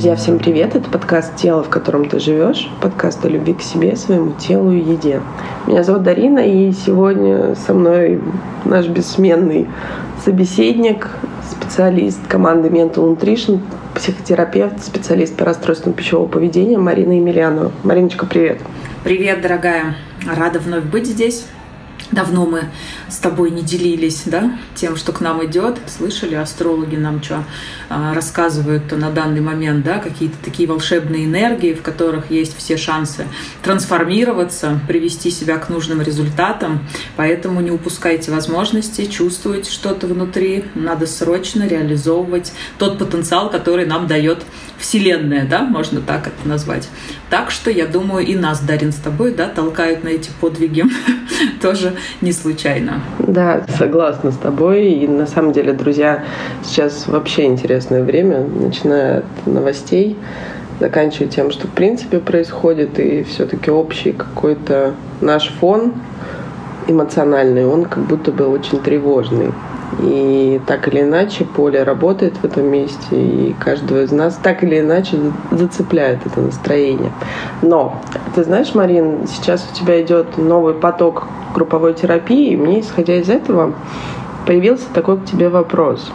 Друзья, всем привет! Это подкаст «Тело, в котором ты живешь», подкаст о любви к себе, своему телу и еде. Меня зовут Дарина, и сегодня со мной наш бессменный собеседник, специалист команды Mental Nutrition, психотерапевт, специалист по расстройствам пищевого поведения Марина Емельянова. Мариночка, привет! Привет, дорогая! Рада вновь быть здесь. Давно мы с тобой не делились да, тем, что к нам идет. Слышали, астрологи нам что рассказывают на данный момент, да, какие-то такие волшебные энергии, в которых есть все шансы трансформироваться, привести себя к нужным результатам. Поэтому не упускайте возможности, чувствуете что-то внутри, надо срочно реализовывать тот потенциал, который нам дает Вселенная, да, можно так это назвать. Так что, я думаю, и нас, Дарин, с тобой, да, толкают на эти подвиги тоже не случайно. Да, согласна с тобой. И на самом деле, друзья, сейчас вообще интересное время, начиная от новостей, заканчивая тем, что в принципе происходит, и все-таки общий какой-то наш фон эмоциональный, он как будто бы очень тревожный. И так или иначе поле работает в этом месте, и каждого из нас так или иначе зацепляет это настроение. Но, ты знаешь, Марин, сейчас у тебя идет новый поток групповой терапии, и мне, исходя из этого, появился такой к тебе вопрос.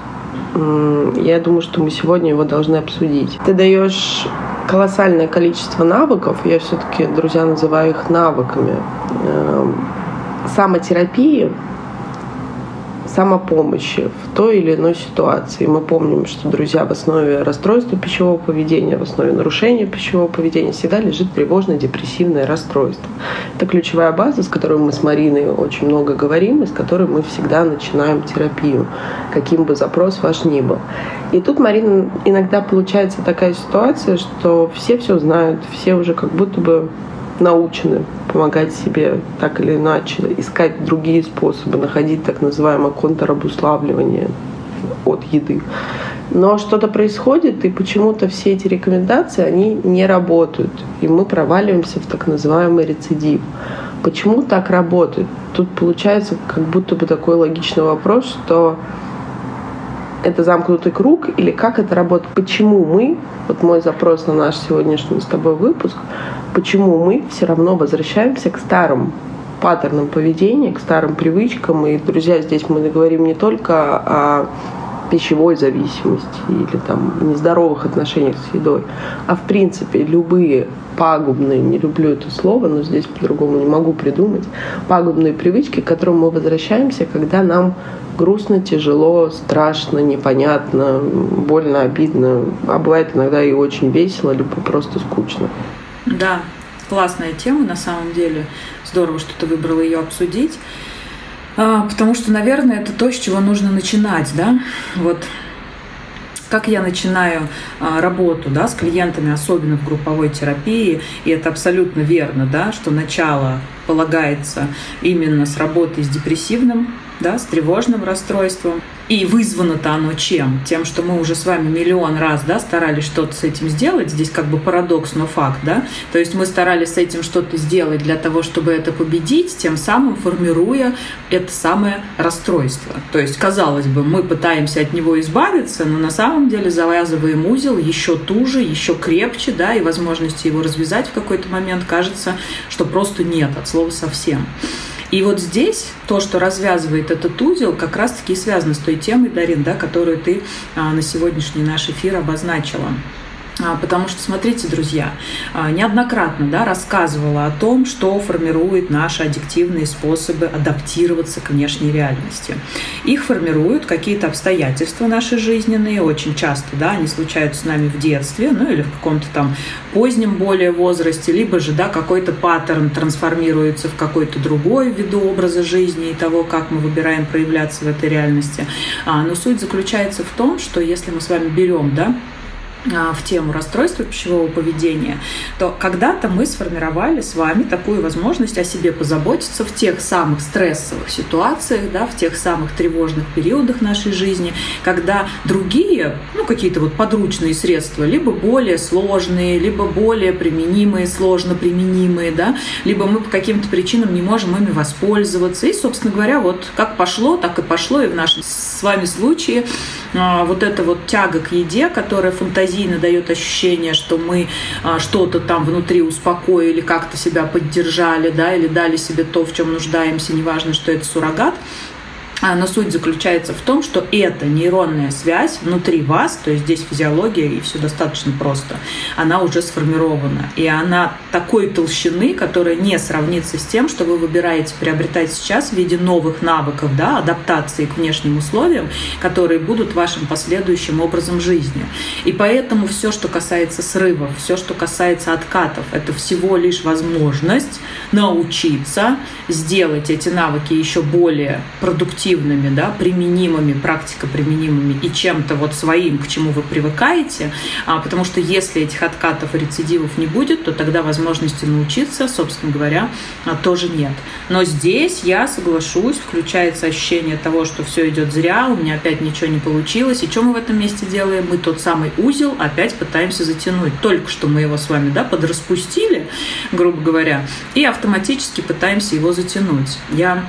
Я думаю, что мы сегодня его должны обсудить. Ты даешь колоссальное количество навыков, я все-таки, друзья, называю их навыками, эм, самотерапии, самопомощи в той или иной ситуации. Мы помним, что, друзья, в основе расстройства пищевого поведения, в основе нарушения пищевого поведения всегда лежит тревожно-депрессивное расстройство. Это ключевая база, с которой мы с Мариной очень много говорим, и с которой мы всегда начинаем терапию, каким бы запрос ваш ни был. И тут, Марина, иногда получается такая ситуация, что все все знают, все уже как будто бы научены помогать себе так или иначе, искать другие способы, находить так называемое контрабуславливание от еды. Но что-то происходит, и почему-то все эти рекомендации, они не работают. И мы проваливаемся в так называемый рецидив. Почему так работает? Тут получается как будто бы такой логичный вопрос, что это замкнутый круг или как это работает? Почему мы, вот мой запрос на наш сегодняшний с тобой выпуск, почему мы все равно возвращаемся к старым паттернам поведения, к старым привычкам. И, друзья, здесь мы говорим не только о пищевой зависимости или там нездоровых отношениях с едой, а в принципе любые пагубные, не люблю это слово, но здесь по-другому не могу придумать, пагубные привычки, к которым мы возвращаемся, когда нам грустно, тяжело, страшно, непонятно, больно, обидно, а бывает иногда и очень весело, либо просто скучно. Да, классная тема на самом деле. Здорово, что ты выбрала ее обсудить. А, потому что, наверное, это то, с чего нужно начинать, да? Вот как я начинаю а, работу да, с клиентами, особенно в групповой терапии, и это абсолютно верно, да, что начало полагается именно с работы с депрессивным да, с тревожным расстройством. И вызвано-то оно чем? Тем, что мы уже с вами миллион раз да, старались что-то с этим сделать. Здесь как бы парадокс, но факт. Да? То есть мы старались с этим что-то сделать для того, чтобы это победить, тем самым формируя это самое расстройство. То есть, казалось бы, мы пытаемся от него избавиться, но на самом деле завязываем узел еще туже, еще крепче, да, и возможности его развязать в какой-то момент кажется, что просто нет от слова совсем. И вот здесь то, что развязывает этот узел, как раз-таки и связано с той темой, Дарин, да, которую ты а, на сегодняшний наш эфир обозначила. А, потому что, смотрите, друзья, а, неоднократно да, рассказывала о том, что формирует наши аддиктивные способы адаптироваться к внешней реальности. Их формируют какие-то обстоятельства наши жизненные, очень часто да, они случаются с нами в детстве, ну или в каком-то там позднем более возрасте, либо же да, какой-то паттерн трансформируется в какой-то другой ввиду образа жизни и того, как мы выбираем проявляться в этой реальности. А, но суть заключается в том, что если мы с вами берем да, в тему расстройства пищевого поведения, то когда-то мы сформировали с вами такую возможность о себе позаботиться в тех самых стрессовых ситуациях, да, в тех самых тревожных периодах нашей жизни, когда другие, ну, какие-то вот подручные средства, либо более сложные, либо более применимые, сложно применимые, да, либо мы по каким-то причинам не можем ими воспользоваться. И, собственно говоря, вот как пошло, так и пошло и в нашем с вами случае а, вот эта вот тяга к еде, которая фантазирует гострадина дает ощущение, что мы а, что-то там внутри успокоили, как-то себя поддержали, да, или дали себе то, в чем нуждаемся, неважно, что это суррогат. А, но суть заключается в том, что эта нейронная связь внутри вас, то есть здесь физиология и все достаточно просто, она уже сформирована. И она такой толщины, которая не сравнится с тем, что вы выбираете приобретать сейчас в виде новых навыков, да, адаптации к внешним условиям, которые будут вашим последующим образом жизни. И поэтому все, что касается срывов, все, что касается откатов, это всего лишь возможность научиться сделать эти навыки еще более продуктивными эффективными, да, применимыми, практика применимыми и чем-то вот своим, к чему вы привыкаете, а, потому что если этих откатов и рецидивов не будет, то тогда возможности научиться, собственно говоря, а, тоже нет. Но здесь я соглашусь, включается ощущение того, что все идет зря, у меня опять ничего не получилось, и что мы в этом месте делаем? Мы тот самый узел опять пытаемся затянуть. Только что мы его с вами, да, подраспустили, грубо говоря, и автоматически пытаемся его затянуть. Я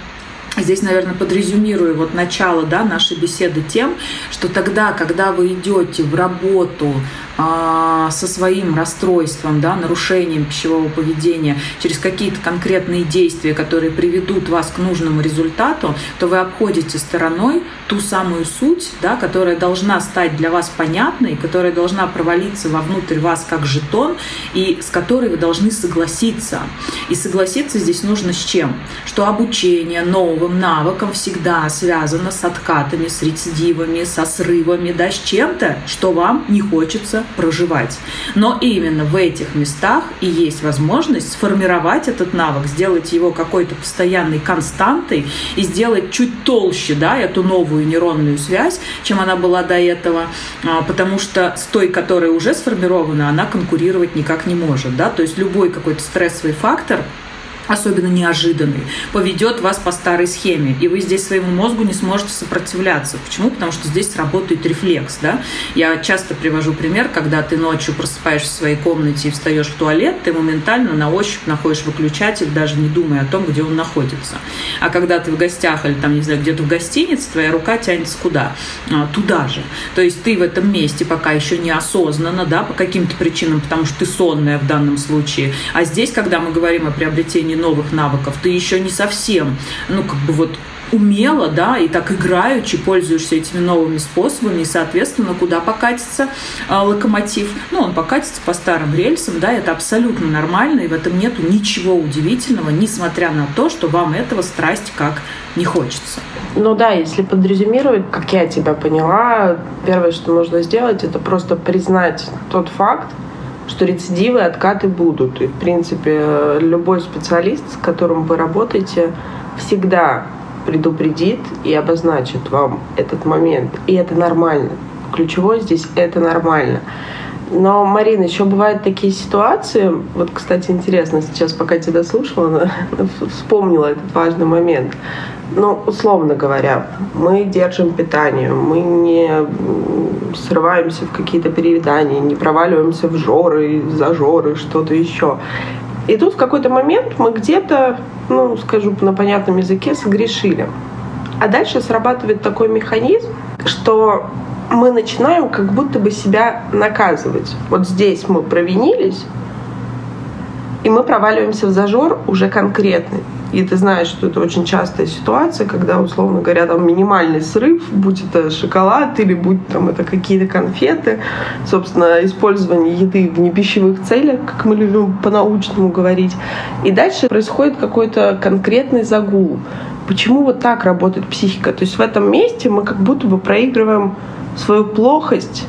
Здесь, наверное, подрезюмирую вот начало да, нашей беседы тем, что тогда, когда вы идете в работу а, со своим расстройством, да, нарушением пищевого поведения через какие-то конкретные действия, которые приведут вас к нужному результату, то вы обходите стороной ту самую суть, да, которая должна стать для вас понятной, которая должна провалиться вовнутрь вас как жетон, и с которой вы должны согласиться. И согласиться здесь нужно с чем? Что обучение новым навыкам всегда связано с откатами, с рецидивами, со срывами, да, с чем-то, что вам не хочется проживать. Но именно в этих местах и есть возможность сформировать этот навык, сделать его какой-то постоянной константой и сделать чуть толще да, эту новую нейронную связь, чем она была до этого, а, потому что с той, которая уже сформирована, она конкурировать никак не может. Да? То есть любой какой-то стрессовый фактор – особенно неожиданный, поведет вас по старой схеме, и вы здесь своему мозгу не сможете сопротивляться. Почему? Потому что здесь работает рефлекс. Да? Я часто привожу пример, когда ты ночью просыпаешься в своей комнате и встаешь в туалет, ты моментально на ощупь находишь выключатель, даже не думая о том, где он находится. А когда ты в гостях или там, не знаю, где-то в гостинице, твоя рука тянется куда? А, туда же. То есть ты в этом месте пока еще неосознанно, да, по каким-то причинам, потому что ты сонная в данном случае. А здесь, когда мы говорим о приобретении новых навыков, ты еще не совсем, ну, как бы вот умело, да, и так играючи пользуешься этими новыми способами, и, соответственно, куда покатится э, локомотив. Ну, он покатится по старым рельсам, да, это абсолютно нормально, и в этом нету ничего удивительного, несмотря на то, что вам этого страсть как не хочется. Ну да, если подрезюмировать, как я тебя поняла, первое, что нужно сделать, это просто признать тот факт, что рецидивы, откаты будут. И, в принципе, любой специалист, с которым вы работаете, всегда предупредит и обозначит вам этот момент. И это нормально. Ключевое здесь это нормально. Но, Марина, еще бывают такие ситуации, вот, кстати, интересно, сейчас, пока тебя слушала, вспомнила этот важный момент. Ну, условно говоря, мы держим питание, мы не срываемся в какие-то переедания, не проваливаемся в жоры, зажоры, что-то еще. И тут в какой-то момент мы где-то, ну, скажу на понятном языке, согрешили. А дальше срабатывает такой механизм, что мы начинаем как будто бы себя наказывать. Вот здесь мы провинились, и мы проваливаемся в зажор уже конкретный. И ты знаешь, что это очень частая ситуация, когда, условно говоря, там минимальный срыв, будь это шоколад или будь там это какие-то конфеты, собственно, использование еды в непищевых целях, как мы любим по-научному говорить. И дальше происходит какой-то конкретный загул. Почему вот так работает психика? То есть в этом месте мы как будто бы проигрываем свою плохость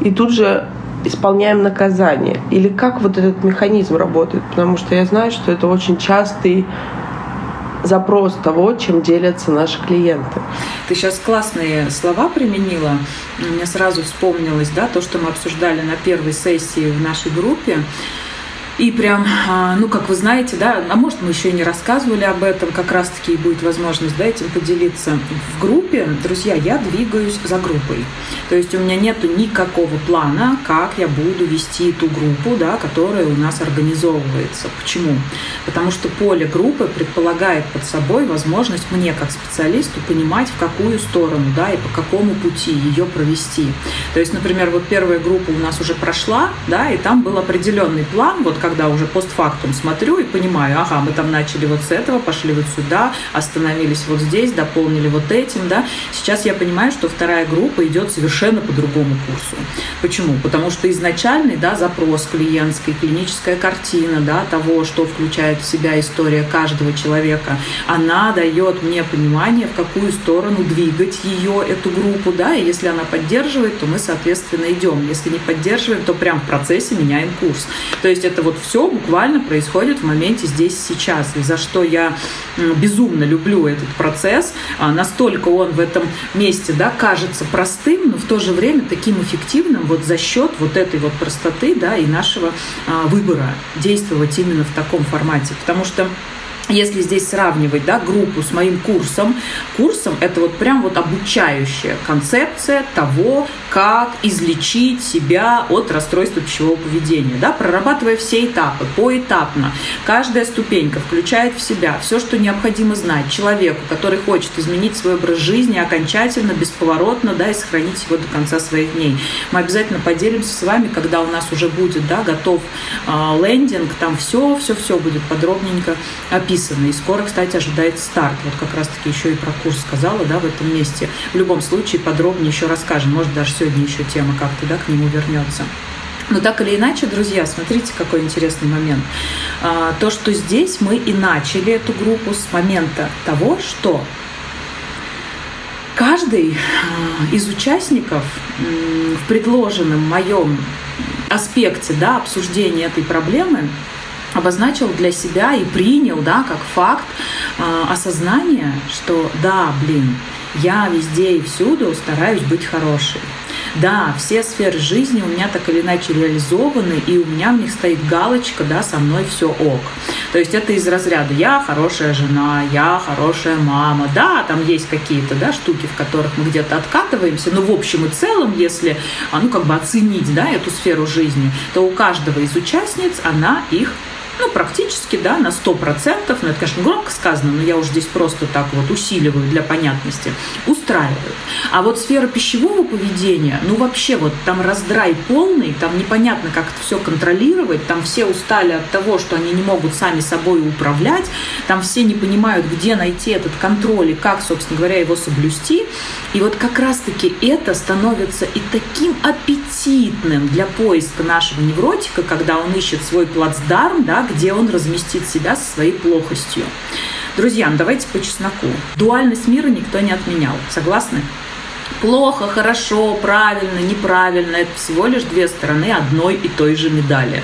и тут же исполняем наказание? Или как вот этот механизм работает? Потому что я знаю, что это очень частый запрос того, чем делятся наши клиенты. Ты сейчас классные слова применила. Мне сразу вспомнилось да, то, что мы обсуждали на первой сессии в нашей группе И прям, а, ну, как вы знаете, да, а может, мы еще и не рассказывали об этом, как раз-таки будет возможность, да, этим поделиться. В группе, друзья, я двигаюсь за группой. То есть у меня нету никакого плана, как я буду вести ту группу, да, которая у нас организовывается. Почему? Потому что поле группы предполагает под собой возможность мне, как специалисту, понимать, в какую сторону, да, и по какому пути ее провести. То есть, например, вот первая группа у нас уже прошла, да, и там был определенный план, вот когда уже постфактум смотрю и понимаю, ага, мы там начали вот с этого, пошли вот сюда, остановились вот здесь, дополнили вот этим, да. Сейчас я понимаю, что вторая группа идет совершенно по другому курсу. Почему? Потому что изначальный, да, запрос клиентский, клиническая картина, да, того, что включает в себя история каждого человека, она дает мне понимание, в какую сторону двигать ее, эту группу, да, и если она поддерживает, то мы, соответственно, идем. Если не поддерживаем, то прям в процессе меняем курс. То есть это вот все буквально происходит в моменте здесь сейчас. И за что я безумно люблю этот процесс. А, настолько он в этом месте да, кажется простым, но в то же время таким эффективным вот за счет вот этой вот простоты да, и нашего а, выбора действовать именно в таком формате. Потому что если здесь сравнивать да, группу с моим курсом, курсом это вот прям вот обучающая концепция того, как излечить себя от расстройства пищевого поведения, да, прорабатывая все этапы, поэтапно. Каждая ступенька включает в себя все, что необходимо знать человеку, который хочет изменить свой образ жизни окончательно, бесповоротно, да, и сохранить его до конца своих дней. Мы обязательно поделимся с вами, когда у нас уже будет, да, готов э, лендинг, там все, все, все будет подробненько описано написано. И скоро, кстати, ожидается старт. Вот как раз-таки еще и про курс сказала, да, в этом месте. В любом случае подробнее еще расскажем. Может, даже сегодня еще тема как-то, да, к нему вернется. Но так или иначе, друзья, смотрите, какой интересный момент. А, то, что здесь мы и начали эту группу с момента того, что каждый а, из участников в предложенном моем аспекте да, обсуждения этой проблемы обозначил для себя и принял, да, как факт э, осознания, что да, блин, я везде и всюду стараюсь быть хорошей. Да, все сферы жизни у меня так или иначе реализованы, и у меня в них стоит галочка, да, со мной все ок. То есть это из разряда «я хорошая жена», «я хорошая мама». Да, там есть какие-то да, штуки, в которых мы где-то откатываемся, но в общем и целом, если а, ну, как бы оценить да, эту сферу жизни, то у каждого из участниц она их ну, практически, да, на 100%, ну, это, конечно, громко сказано, но я уже здесь просто так вот усиливаю для понятности, устраивают. А вот сфера пищевого поведения, ну, вообще вот там раздрай полный, там непонятно, как это все контролировать, там все устали от того, что они не могут сами собой управлять, там все не понимают, где найти этот контроль и как, собственно говоря, его соблюсти. И вот как раз-таки это становится и таким аппетитным для поиска нашего невротика, когда он ищет свой плацдарм, да, где он разместит себя со своей плохостью. Друзья, давайте по чесноку. Дуальность мира никто не отменял. Согласны? Плохо, хорошо, правильно, неправильно – это всего лишь две стороны одной и той же медали.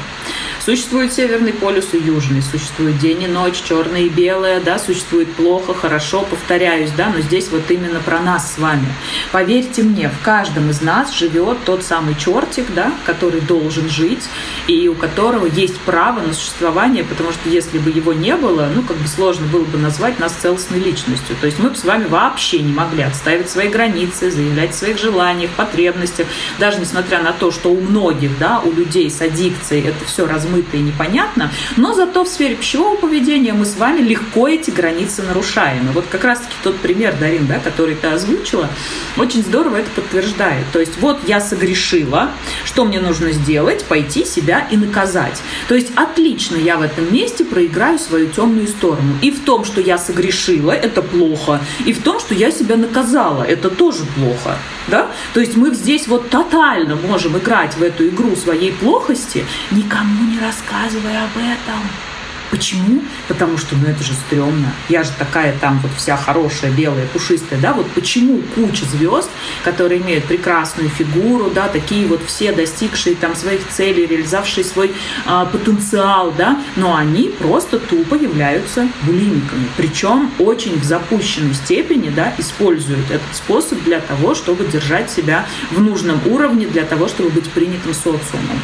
Существует северный полюс и южный, существует день и ночь, черное и белое, да, существует плохо, хорошо, повторяюсь, да, но здесь вот именно про нас с вами. Поверьте мне, в каждом из нас живет тот самый чертик, да, который должен жить и у которого есть право на существование, потому что если бы его не было, ну, как бы сложно было бы назвать нас целостной личностью. То есть мы бы с вами вообще не могли отставить свои границы, заявлять о своих желаниях, потребностях, даже несмотря на то, что у многих, да, у людей с аддикцией это все размыто размыто и непонятно, но зато в сфере пищевого поведения мы с вами легко эти границы нарушаем. И вот как раз-таки тот пример, Дарин, да, который ты озвучила, очень здорово это подтверждает. То есть вот я согрешила, что мне нужно сделать? Пойти себя и наказать. То есть отлично я в этом месте проиграю свою темную сторону. И в том, что я согрешила, это плохо. И в том, что я себя наказала, это тоже плохо. Да? То есть мы здесь вот тотально можем играть в эту игру своей плохости, никому не рассказывая об этом. Почему? Потому что, ну это же стрёмно. Я же такая там вот вся хорошая, белая, пушистая, да, вот почему куча звезд, которые имеют прекрасную фигуру, да, такие вот все достигшие там своих целей, реализовавшие свой а, потенциал, да, но они просто тупо являются булимиками. Причем очень в запущенной степени, да, используют этот способ для того, чтобы держать себя в нужном уровне, для того, чтобы быть принятым социумом.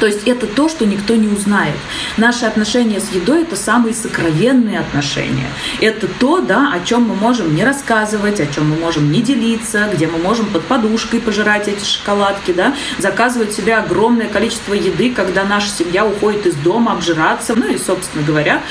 То есть это то, что никто не узнает. Наши отношения с едой – это самые сокровенные отношения. Это то, да, о чем мы можем не рассказывать, о чем мы можем не делиться, где мы можем под подушкой пожирать эти шоколадки, да, заказывать себе огромное количество еды, когда наша семья уходит из дома, обжираться, ну и, собственно говоря,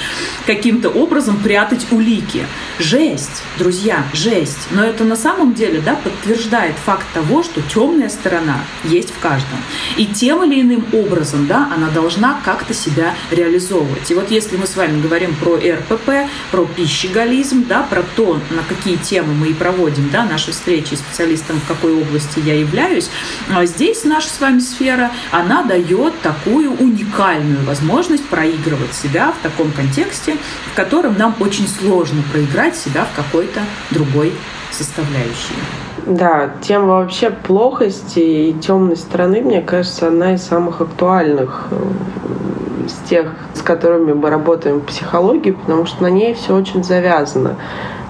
каким-то образом прятать улики. Жесть, друзья, жесть. Но это на самом деле, да, подтверждает факт того, что темная сторона есть в каждом. И тем или иным образом образом, да, она должна как-то себя реализовывать. И вот если мы с вами говорим про РПП, про пищеголизм, да, про то, на какие темы мы и проводим, да, наши встречи специалистом, в какой области я являюсь, а здесь наша с вами сфера, она дает такую уникальную возможность проигрывать себя в таком контексте, в котором нам очень сложно проиграть себя в какой-то другой составляющей. Да, тема вообще плохости и темной стороны, мне кажется, одна из самых актуальных э, с тех, с которыми мы работаем в психологии, потому что на ней все очень завязано.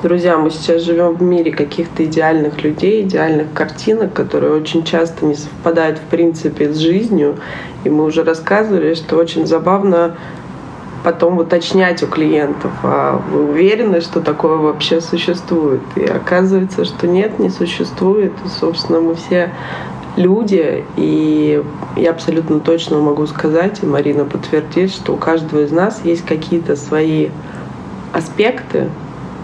Друзья, мы сейчас живем в мире каких-то идеальных людей, идеальных картинок, которые очень часто не совпадают в принципе с жизнью. И мы уже рассказывали, что очень забавно потом уточнять у клиентов, а вы уверены, что такое вообще существует? И оказывается, что нет, не существует. И, собственно, мы все люди, и я абсолютно точно могу сказать, и Марина подтвердит, что у каждого из нас есть какие-то свои аспекты,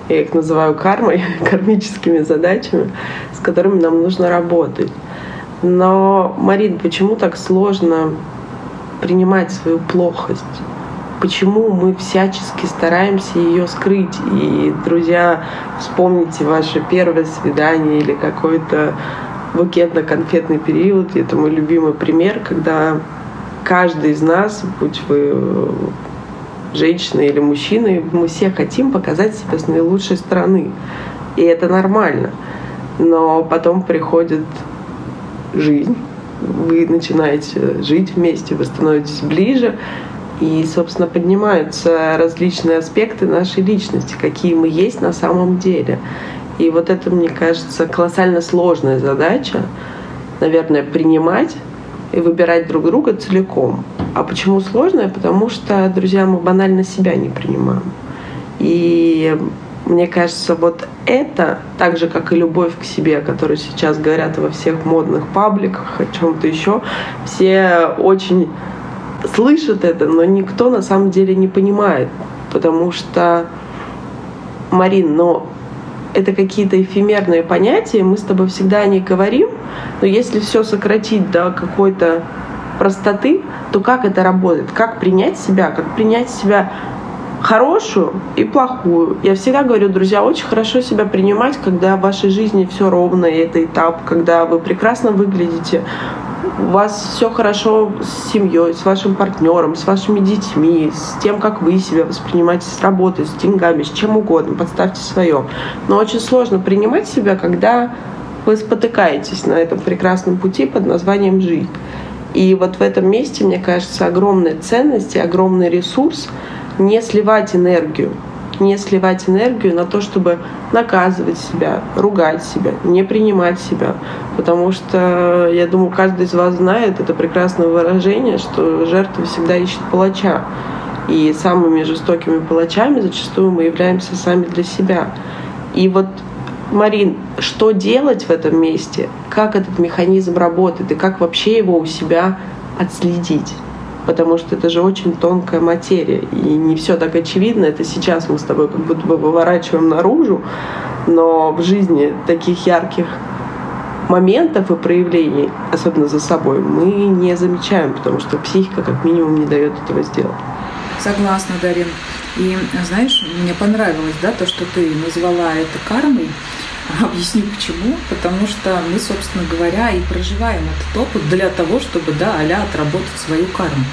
я их называю кармой, кармическими задачами, с которыми нам нужно работать. Но, Марин, почему так сложно принимать свою плохость? Почему мы всячески стараемся ее скрыть. И, друзья, вспомните ваше первое свидание или какой-то букетно-конфетный период. Это мой любимый пример, когда каждый из нас, будь вы женщина или мужчина, мы все хотим показать себя с наилучшей стороны. И это нормально. Но потом приходит жизнь, вы начинаете жить вместе, вы становитесь ближе, и, собственно, поднимаются различные аспекты нашей личности, какие мы есть на самом деле. И вот это, мне кажется, колоссально сложная задача, наверное, принимать и выбирать друг друга целиком. А почему сложная? Потому что, друзья, мы банально себя не принимаем. И мне кажется, вот это, так же, как и любовь к себе, о которой сейчас говорят во всех модных пабликах, о чем-то еще, все очень слышит это, но никто на самом деле не понимает, потому что, Марин, но это какие-то эфемерные понятия, мы с тобой всегда о них говорим, но если все сократить до какой-то простоты, то как это работает? Как принять себя? Как принять себя хорошую и плохую. Я всегда говорю, друзья, очень хорошо себя принимать, когда в вашей жизни все ровно, и это этап, когда вы прекрасно выглядите, у вас все хорошо с семьей, с вашим партнером, с вашими детьми, с тем, как вы себя воспринимаете с работой, с деньгами, с чем угодно, подставьте свое. Но очень сложно принимать себя, когда вы спотыкаетесь на этом прекрасном пути под названием жизнь. И вот в этом месте, мне кажется, огромная ценность и огромный ресурс не сливать энергию не сливать энергию на то, чтобы наказывать себя, ругать себя, не принимать себя. Потому что, я думаю, каждый из вас знает это прекрасное выражение, что жертва всегда ищет палача. И самыми жестокими палачами зачастую мы являемся сами для себя. И вот Марин, что делать в этом месте? Как этот механизм работает и как вообще его у себя отследить? Потому что это же очень тонкая материя, и не все так очевидно. Это сейчас мы с тобой как будто бы выворачиваем наружу, но в жизни таких ярких моментов и проявлений, особенно за собой, мы не замечаем, потому что психика как минимум не дает этого сделать. Согласна, Дарин. И знаешь, мне понравилось, да, то, что ты назвала это кармой. Объясню почему. Потому что мы, собственно говоря, и проживаем этот опыт для того, чтобы, да, а отработать свою карму.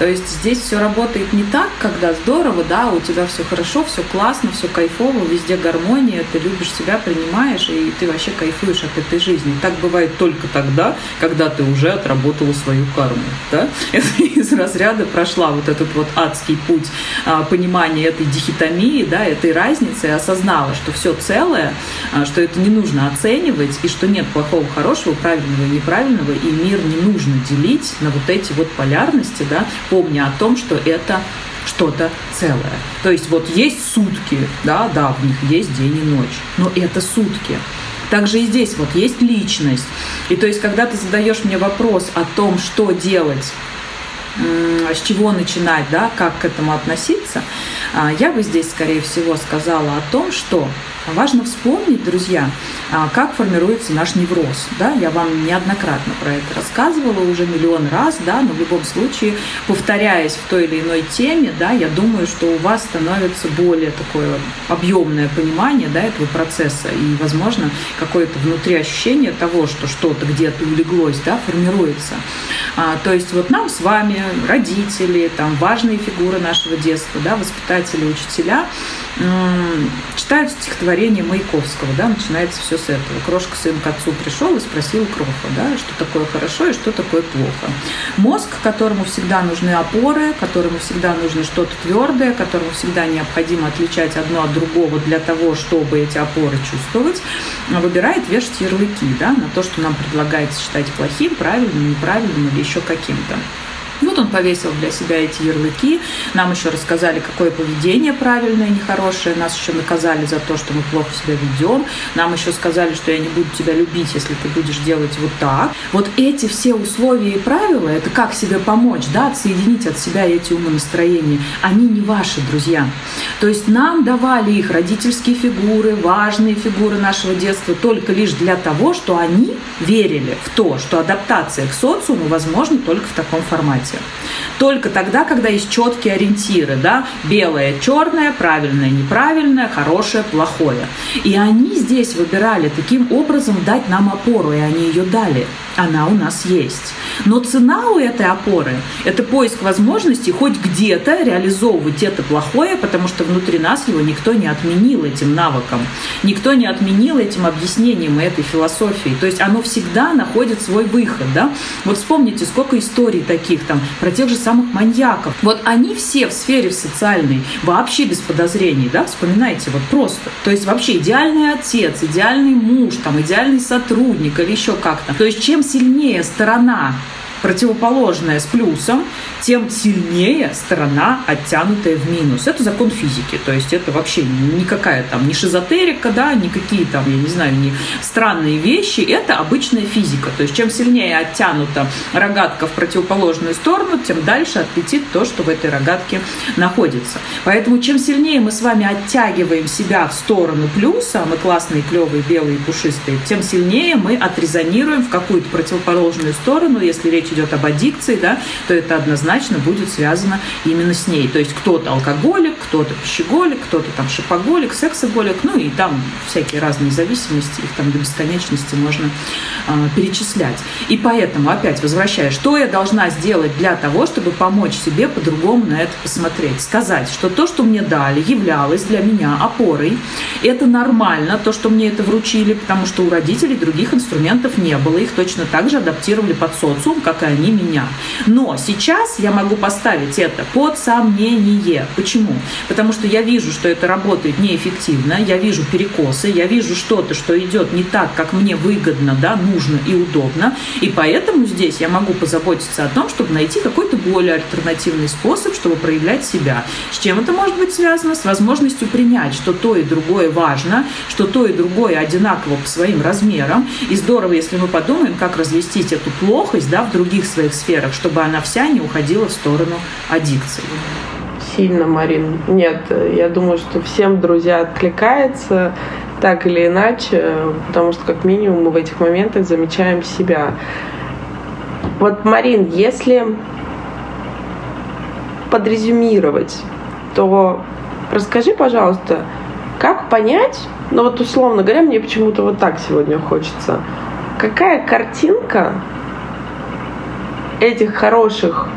То есть здесь все работает не так, когда здорово, да, у тебя все хорошо, все классно, все кайфово, везде гармония, ты любишь себя, принимаешь, и ты вообще кайфуешь от этой жизни. Так бывает только тогда, когда ты уже отработала свою карму. Да? Это из разряда прошла вот этот вот адский путь а, понимания этой дихитомии, да, этой разницы, осознала, что все целое, а, что это не нужно оценивать, и что нет плохого, хорошего, правильного и неправильного, и мир не нужно делить на вот эти вот полярности, да, помня о том, что это что-то целое. То есть вот есть сутки, да, да, в них есть день и ночь, но это сутки. Также и здесь вот есть личность. И то есть, когда ты задаешь мне вопрос о том, что делать с чего начинать, да, как к этому относиться, а, я бы здесь, скорее всего, сказала о том, что Важно вспомнить, друзья, а, как формируется наш невроз. Да? Я вам неоднократно про это рассказывала уже миллион раз, да, но в любом случае, повторяясь в той или иной теме, да, я думаю, что у вас становится более такое объемное понимание да, этого процесса и, возможно, какое-то внутри ощущение того, что что-то где-то улеглось, да, формируется. А, то есть вот нам с вами, родители, там, важные фигуры нашего детства, да, воспитатели, учителя, читают стихотворение Маяковского, да, начинается все с этого. Крошка сын к отцу пришел и спросил Кроха, да, что такое хорошо и что такое плохо. Мозг, которому всегда нужны опоры, которому всегда нужно что-то твердое, которому всегда необходимо отличать одно от другого для того, чтобы эти опоры чувствовать, выбирает вешать ярлыки да, на то, что нам предлагается считать плохим, правильным, неправильным или еще каким-то. Вот он повесил для себя эти ярлыки. Нам еще рассказали, какое поведение правильное нехорошее. Нас еще наказали за то, что мы плохо себя ведем. Нам еще сказали, что я не буду тебя любить, если ты будешь делать вот так. Вот эти все условия и правила, это как себе помочь, да, отсоединить от себя эти умонастроения, они не ваши, друзья. То есть нам давали их родительские фигуры, важные фигуры нашего детства только лишь для того, что они верили в то, что адаптация к социуму возможна только в таком формате развития. Только тогда, когда есть четкие ориентиры, да, белое, черное, правильное, неправильное, хорошее, плохое. И они здесь выбирали таким образом дать нам опору, и они ее дали. Она у нас есть. Но цена у этой опоры – это поиск возможности хоть где-то реализовывать это плохое, потому что внутри нас его никто не отменил этим навыком, никто не отменил этим объяснением этой философии. То есть оно всегда находит свой выход. Да? Вот вспомните, сколько историй таких там про тех же самых маньяков. Вот они все в сфере социальной вообще без подозрений, да, вспоминайте вот просто. То есть вообще идеальный отец, идеальный муж, там, идеальный сотрудник или еще как-то. То есть чем сильнее сторона противоположное с плюсом, тем сильнее сторона, оттянутая в минус. Это закон физики, то есть это вообще никакая там не шизотерика, да, никакие там, я не знаю, не странные вещи, это обычная физика. То есть чем сильнее оттянута рогатка в противоположную сторону, тем дальше отлетит то, что в этой рогатке находится. Поэтому чем сильнее мы с вами оттягиваем себя в сторону плюса, мы классные, клевые, белые, пушистые, тем сильнее мы отрезонируем в какую-то противоположную сторону, если речь речь идет об аддикции, да, то это однозначно будет связано именно с ней. То есть кто-то алкоголик, кто-то пищеголик, кто-то там шипоголик, сексоголик, ну и там всякие разные зависимости, их там до бесконечности можно э, перечислять. И поэтому, опять возвращаясь, что я должна сделать для того, чтобы помочь себе по-другому на это посмотреть? Сказать, что то, что мне дали, являлось для меня опорой. Это нормально, то, что мне это вручили, потому что у родителей других инструментов не было. Их точно так же адаптировали под социум, как как и они меня. Но сейчас я могу поставить это под сомнение. Почему? Потому что я вижу, что это работает неэффективно, я вижу перекосы, я вижу что-то, что идет не так, как мне выгодно, да, нужно и удобно. И поэтому здесь я могу позаботиться о том, чтобы найти какой-то более альтернативный способ, чтобы проявлять себя. С чем это может быть связано? С возможностью принять, что то и другое важно, что то и другое одинаково по своим размерам. И здорово, если мы подумаем, как разместить эту плохость да, в других других своих сферах, чтобы она вся не уходила в сторону аддикции. Сильно, Марин. Нет, я думаю, что всем, друзья, откликается так или иначе, потому что как минимум мы в этих моментах замечаем себя. Вот, Марин, если подрезюмировать, то расскажи, пожалуйста, как понять, ну вот условно говоря, мне почему-то вот так сегодня хочется, какая картинка этих хороших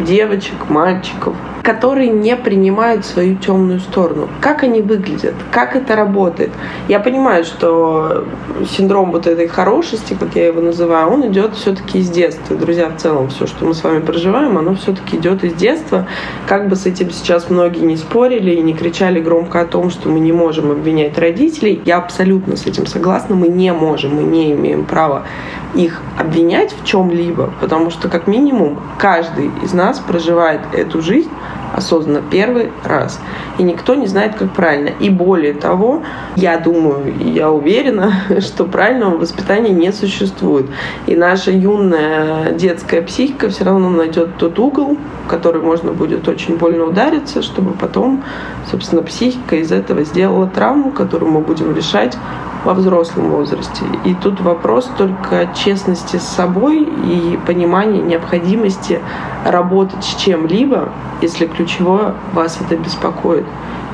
девочек, мальчиков, которые не принимают свою темную сторону. Как они выглядят? Как это работает? Я понимаю, что синдром вот этой хорошести, как я его называю, он идет все-таки из детства. Друзья, в целом все, что мы с вами проживаем, оно все-таки идет из детства. Как бы с этим сейчас многие не спорили и не кричали громко о том, что мы не можем обвинять родителей, я абсолютно с этим согласна. Мы не можем, мы не имеем права их обвинять в чем-либо, потому что как минимум каждый из нас проживает эту жизнь осознанно первый раз. И никто не знает, как правильно. И более того, я думаю, я уверена, что правильного воспитания не существует. И наша юная детская психика все равно найдет тот угол, в который можно будет очень больно удариться, чтобы потом, собственно, психика из этого сделала травму, которую мы будем решать во взрослом возрасте. И тут вопрос только честности с собой и понимания необходимости работать с чем-либо, если ключевое вас это беспокоит.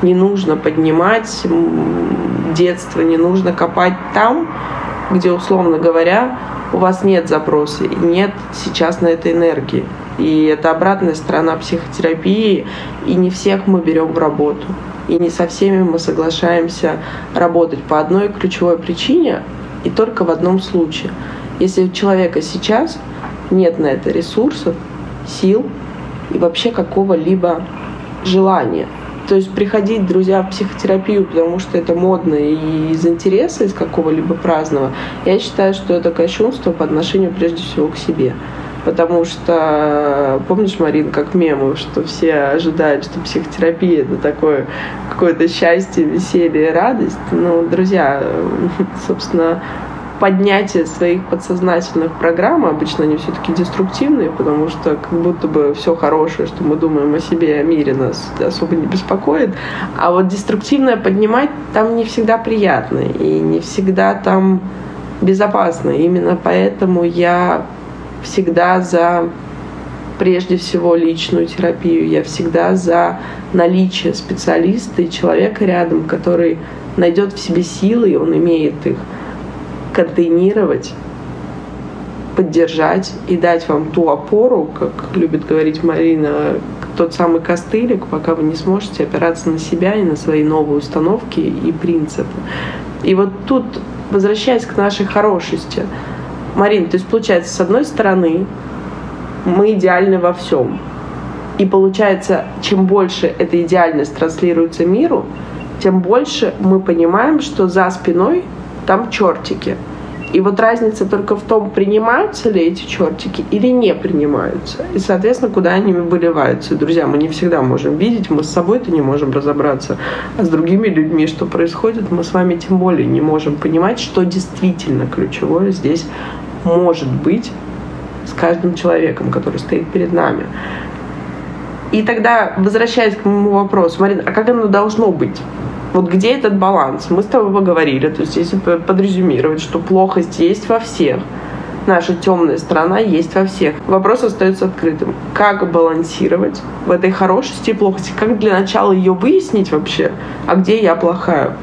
Не нужно поднимать детство, не нужно копать там, где, условно говоря, у вас нет запроса и нет сейчас на это энергии. И это обратная сторона психотерапии, и не всех мы берем в работу. И не со всеми мы соглашаемся работать по одной ключевой причине и только в одном случае. Если у человека сейчас нет на это ресурсов, сил и вообще какого-либо желания. То есть приходить, друзья, в психотерапию, потому что это модно и из интереса, из какого-либо праздного, я считаю, что это кощунство по отношению прежде всего к себе. Потому что, помнишь, Марин, как мемы, что все ожидают, что психотерапия это такое какое-то счастье, веселье, радость. Ну, друзья, собственно, поднятие своих подсознательных программ, обычно они все-таки деструктивные, потому что как будто бы все хорошее, что мы думаем о себе и о мире, нас особо не беспокоит. А вот деструктивное поднимать там не всегда приятно и не всегда там безопасно. Именно поэтому я всегда за прежде всего личную терапию. Я всегда за наличие специалиста и человека рядом, который найдет в себе силы, и он имеет их контейнировать, поддержать и дать вам ту опору, как любит говорить Марина, тот самый костылик, пока вы не сможете опираться на себя и на свои новые установки и принципы. И вот тут, возвращаясь к нашей хорошести, Марин, то есть получается, с одной стороны, мы идеальны во всем. И получается, чем больше эта идеальность транслируется миру, тем больше мы понимаем, что за спиной там чертики – и вот разница только в том, принимаются ли эти чертики или не принимаются. И, соответственно, куда они выливаются. Друзья, мы не всегда можем видеть, мы с собой-то не можем разобраться. А с другими людьми, что происходит, мы с вами тем более не можем понимать, что действительно ключевое здесь может быть с каждым человеком, который стоит перед нами. И тогда, возвращаясь к моему вопросу, Марина, а как оно должно быть? Вот где этот баланс? Мы с тобой поговорили, то есть если подрезюмировать, что плохость есть во всех, наша темная сторона есть во всех. Вопрос остается открытым. Как балансировать в этой хорошести и плохости? Как для начала ее выяснить вообще? А где я плохая?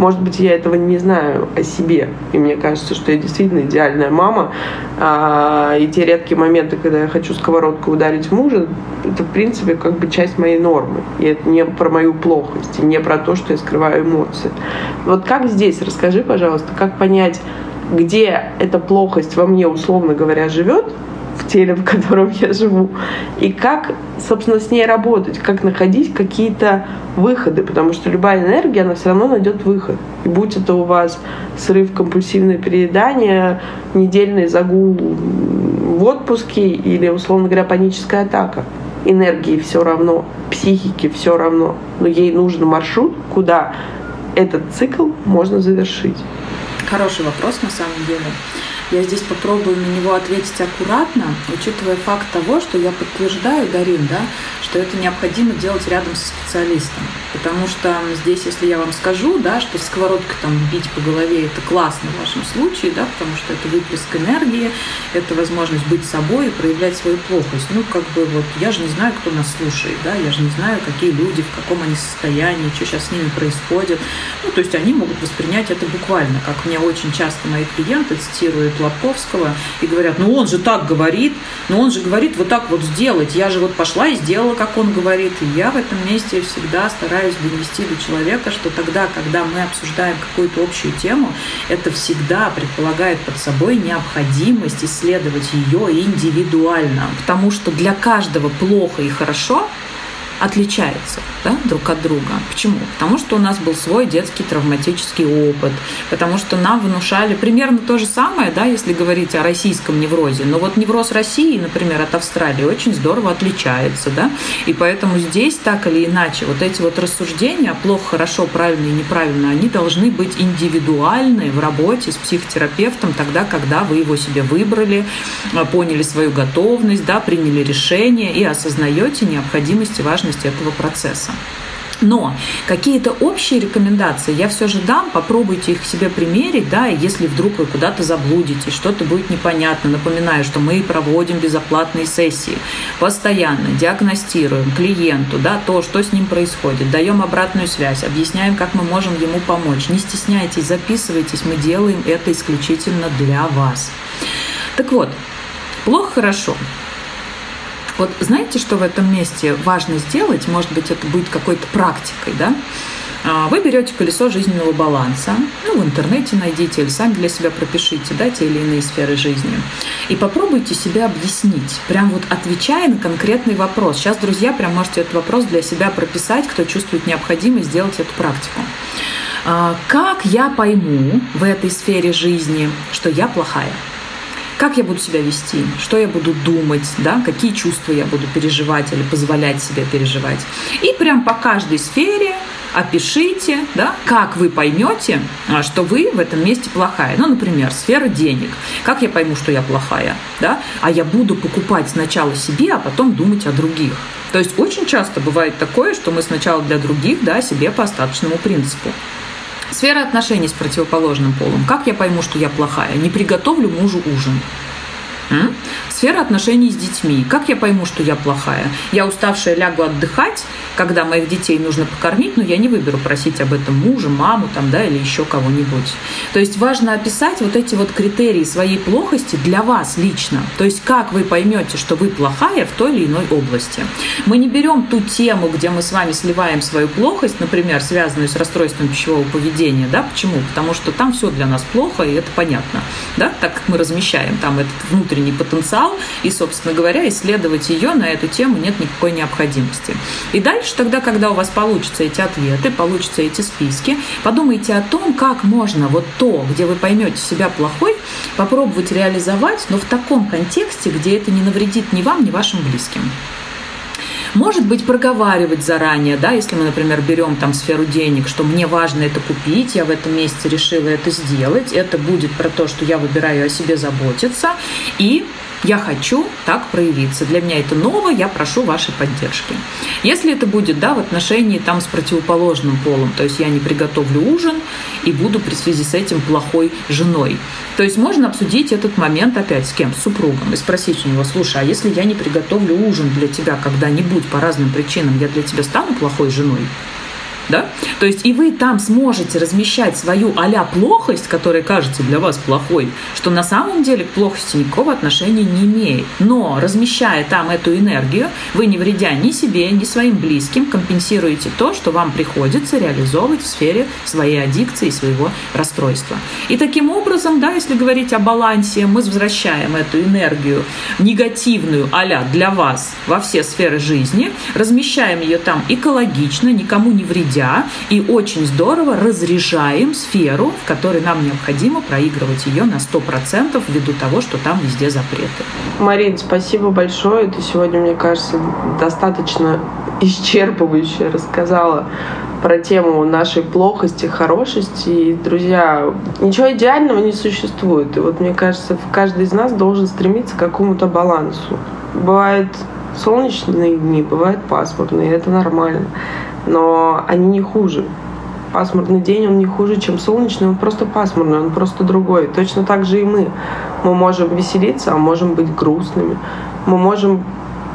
Может быть, я этого не знаю о себе. И мне кажется, что я действительно идеальная мама. А, и те редкие моменты, когда я хочу сковородку ударить мужа, это, в принципе, как бы часть моей нормы. И это не про мою плохость, не про то, что я скрываю эмоции. Вот как здесь? Расскажи, пожалуйста, как понять, где эта плохость во мне, условно говоря, живет, в теле, в котором я живу, и как, собственно, с ней работать, как находить какие-то выходы, потому что любая энергия, она все равно найдет выход. И будь это у вас срыв, компульсивное переедание, недельный загул в отпуске или, условно говоря, паническая атака. Энергии все равно, психике все равно, но ей нужен маршрут, куда этот цикл можно завершить. Хороший вопрос на самом деле. Я здесь попробую на него ответить аккуратно, учитывая факт того, что я подтверждаю, Дарин, да, что это необходимо делать рядом со специалистом. Потому что здесь, если я вам скажу, да, что сковородкой там бить по голове это классно в вашем случае, да, потому что это выплеск энергии, это возможность быть собой и проявлять свою плохость. Ну, как бы вот я же не знаю, кто нас слушает, да, я же не знаю, какие люди, в каком они состоянии, что сейчас с ними происходит. Ну, то есть они могут воспринять это буквально, как мне очень часто мои клиенты цитируют Лобковского и говорят, ну он же так говорит, но он же говорит вот так вот сделать, я же вот пошла и сделала, как он говорит. И я в этом месте всегда стараюсь донести до человека, что тогда, когда мы обсуждаем какую-то общую тему, это всегда предполагает под собой необходимость исследовать ее индивидуально. Потому что для каждого плохо и хорошо отличаются да, друг от друга. Почему? Потому что у нас был свой детский травматический опыт, потому что нам внушали примерно то же самое, да, если говорить о российском неврозе. Но вот невроз России, например, от Австралии очень здорово отличается, да, и поэтому здесь так или иначе вот эти вот рассуждения плохо, хорошо, правильно и неправильно, они должны быть индивидуальны в работе с психотерапевтом тогда, когда вы его себе выбрали, поняли свою готовность, да, приняли решение и осознаете необходимость и важность важность этого процесса. Но какие-то общие рекомендации я все же дам, попробуйте их себе примерить, да, и если вдруг вы куда-то заблудите, что-то будет непонятно, напоминаю, что мы проводим безоплатные сессии, постоянно диагностируем клиенту, да, то, что с ним происходит, даем обратную связь, объясняем, как мы можем ему помочь. Не стесняйтесь, записывайтесь, мы делаем это исключительно для вас. Так вот, плохо хорошо. Вот знаете, что в этом месте важно сделать? Может быть, это будет какой-то практикой, да? А, вы берете колесо жизненного баланса, ну, в интернете найдите или сами для себя пропишите, да, те или иные сферы жизни, и попробуйте себя объяснить, прям вот отвечая на конкретный вопрос. Сейчас, друзья, прям можете этот вопрос для себя прописать, кто чувствует необходимость сделать эту практику. А, как я пойму в этой сфере жизни, что я плохая? Как я буду себя вести, что я буду думать, да, какие чувства я буду переживать или позволять себе переживать. И прям по каждой сфере опишите, да, как вы поймете, а, что вы в этом месте плохая. Ну, например, сфера денег. Как я пойму, что я плохая? Да? А я буду покупать сначала себе, а потом думать о других. То есть очень часто бывает такое, что мы сначала для других, да, себе по остаточному принципу. Сфера отношений с противоположным полом. Как я пойму, что я плохая? Не приготовлю мужу ужин. Сфера отношений с детьми. Как я пойму, что я плохая? Я уставшая лягу отдыхать, когда моих детей нужно покормить, но я не выберу просить об этом мужа, маму там, да, или еще кого-нибудь. То есть важно описать вот эти вот критерии своей плохости для вас лично. То есть как вы поймете, что вы плохая в той или иной области. Мы не берем ту тему, где мы с вами сливаем свою плохость, например, связанную с расстройством пищевого поведения. Да? Почему? Потому что там все для нас плохо, и это понятно. Да? Так как мы размещаем там этот внутренний потенциал, и, собственно говоря, исследовать ее на эту тему нет никакой необходимости. И дальше тогда, когда у вас получатся эти ответы, получатся эти списки, подумайте о том, как можно вот то, где вы поймете себя плохой, попробовать реализовать, но в таком контексте, где это не навредит ни вам, ни вашим близким. Может быть, проговаривать заранее, да, если мы, например, берем там сферу денег, что мне важно это купить, я в этом месяце решила это сделать, это будет про то, что я выбираю о себе заботиться, и я хочу так проявиться. Для меня это ново, я прошу вашей поддержки. Если это будет да, в отношении там, с противоположным полом, то есть я не приготовлю ужин и буду при связи с этим плохой женой. То есть можно обсудить этот момент опять с кем? С супругом и спросить у него, слушай, а если я не приготовлю ужин для тебя когда-нибудь по разным причинам, я для тебя стану плохой женой? Да? То есть и вы там сможете размещать свою а плохость, которая кажется для вас плохой, что на самом деле к плохости никакого отношения не имеет. Но размещая там эту энергию, вы не вредя ни себе, ни своим близким, компенсируете то, что вам приходится реализовывать в сфере своей аддикции, своего расстройства. И таким образом, да, если говорить о балансе, мы возвращаем эту энергию негативную а для вас во все сферы жизни, размещаем ее там экологично, никому не вредя, нельзя, и очень здорово разряжаем сферу, в которой нам необходимо проигрывать ее на 100% ввиду того, что там везде запреты. Марин, спасибо большое. Ты сегодня, мне кажется, достаточно исчерпывающе рассказала про тему нашей плохости, хорошести. И, друзья, ничего идеального не существует. И вот мне кажется, каждый из нас должен стремиться к какому-то балансу. Бывает солнечные дни, бывают пасмурные, это нормально. Но они не хуже. Пасмурный день, он не хуже, чем солнечный, он просто пасмурный, он просто другой. Точно так же и мы. Мы можем веселиться, а можем быть грустными. Мы можем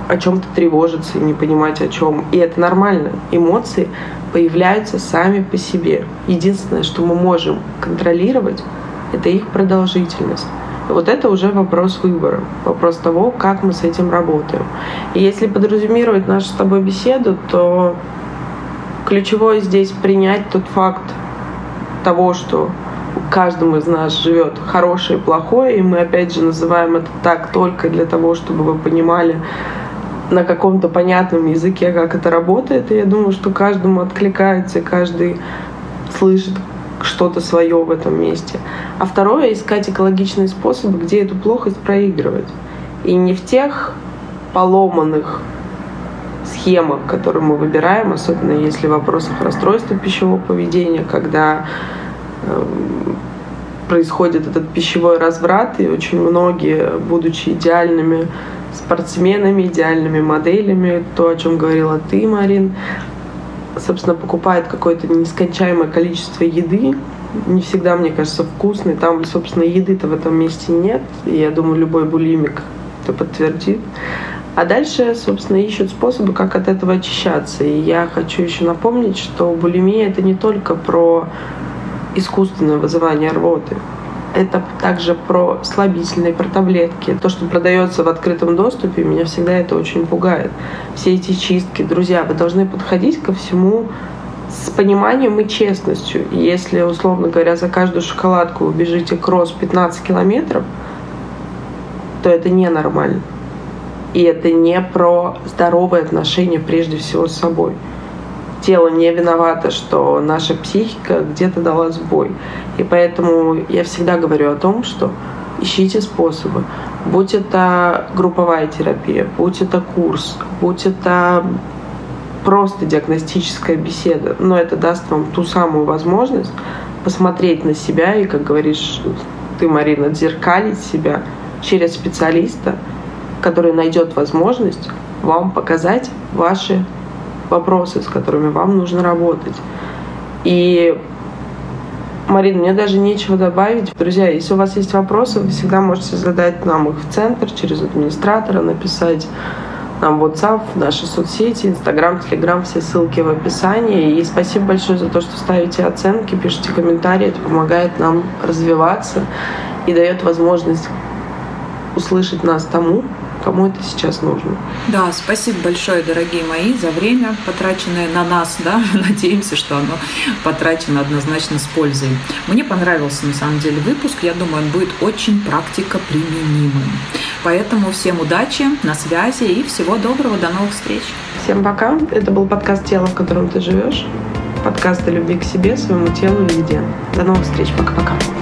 о чем-то тревожиться и не понимать о чем. И это нормально. Эмоции появляются сами по себе. Единственное, что мы можем контролировать, это их продолжительность. И вот это уже вопрос выбора, вопрос того, как мы с этим работаем. И если подразумевать нашу с тобой беседу, то ключевое здесь принять тот факт того, что каждому из нас живет хорошее и плохое, и мы опять же называем это так только для того, чтобы вы понимали на каком-то понятном языке, как это работает. И я думаю, что каждому откликается, каждый слышит что-то свое в этом месте. А второе — искать экологичные способы, где эту плохость проигрывать. И не в тех поломанных схемах, которые мы выбираем, особенно если в вопросах расстройства пищевого поведения, когда э, происходит этот пищевой разврат, и очень многие, будучи идеальными спортсменами, идеальными моделями, то, о чем говорила ты, Марин, собственно, покупает какое-то нескончаемое количество еды, не всегда, мне кажется, вкусный. Там, собственно, еды-то в этом месте нет. И я думаю, любой булимик это подтвердит. А дальше, собственно, ищут способы, как от этого очищаться. И я хочу еще напомнить, что булимия — это не только про искусственное вызывание рвоты. Это также про слабительные, про таблетки. То, что продается в открытом доступе, меня всегда это очень пугает. Все эти чистки. Друзья, вы должны подходить ко всему с пониманием и честностью. Если, условно говоря, за каждую шоколадку вы бежите кросс 15 километров, то это ненормально. И это не про здоровые отношения прежде всего с собой тело не виновато, что наша психика где-то дала сбой. И поэтому я всегда говорю о том, что ищите способы. Будь это групповая терапия, будь это курс, будь это просто диагностическая беседа, но это даст вам ту самую возможность посмотреть на себя и, как говоришь ты, Марина, зеркалить себя через специалиста, который найдет возможность вам показать ваши вопросы, с которыми вам нужно работать. И Марина, мне даже нечего добавить. Друзья, если у вас есть вопросы, вы всегда можете задать нам их в центр, через администратора, написать нам в WhatsApp, в наши соцсети, Instagram, Telegram, все ссылки в описании. И спасибо большое за то, что ставите оценки, пишите комментарии. Это помогает нам развиваться и дает возможность услышать нас тому, кому это сейчас нужно. Да, спасибо большое, дорогие мои, за время, потраченное на нас. Да? Надеемся, что оно потрачено однозначно с пользой. Мне понравился, на самом деле, выпуск. Я думаю, он будет очень практикоприменимым. Поэтому всем удачи, на связи и всего доброго. До новых встреч. Всем пока. Это был подкаст «Тело, в котором ты живешь». Подкаст о любви к себе, своему телу и еде. До новых встреч. Пока-пока.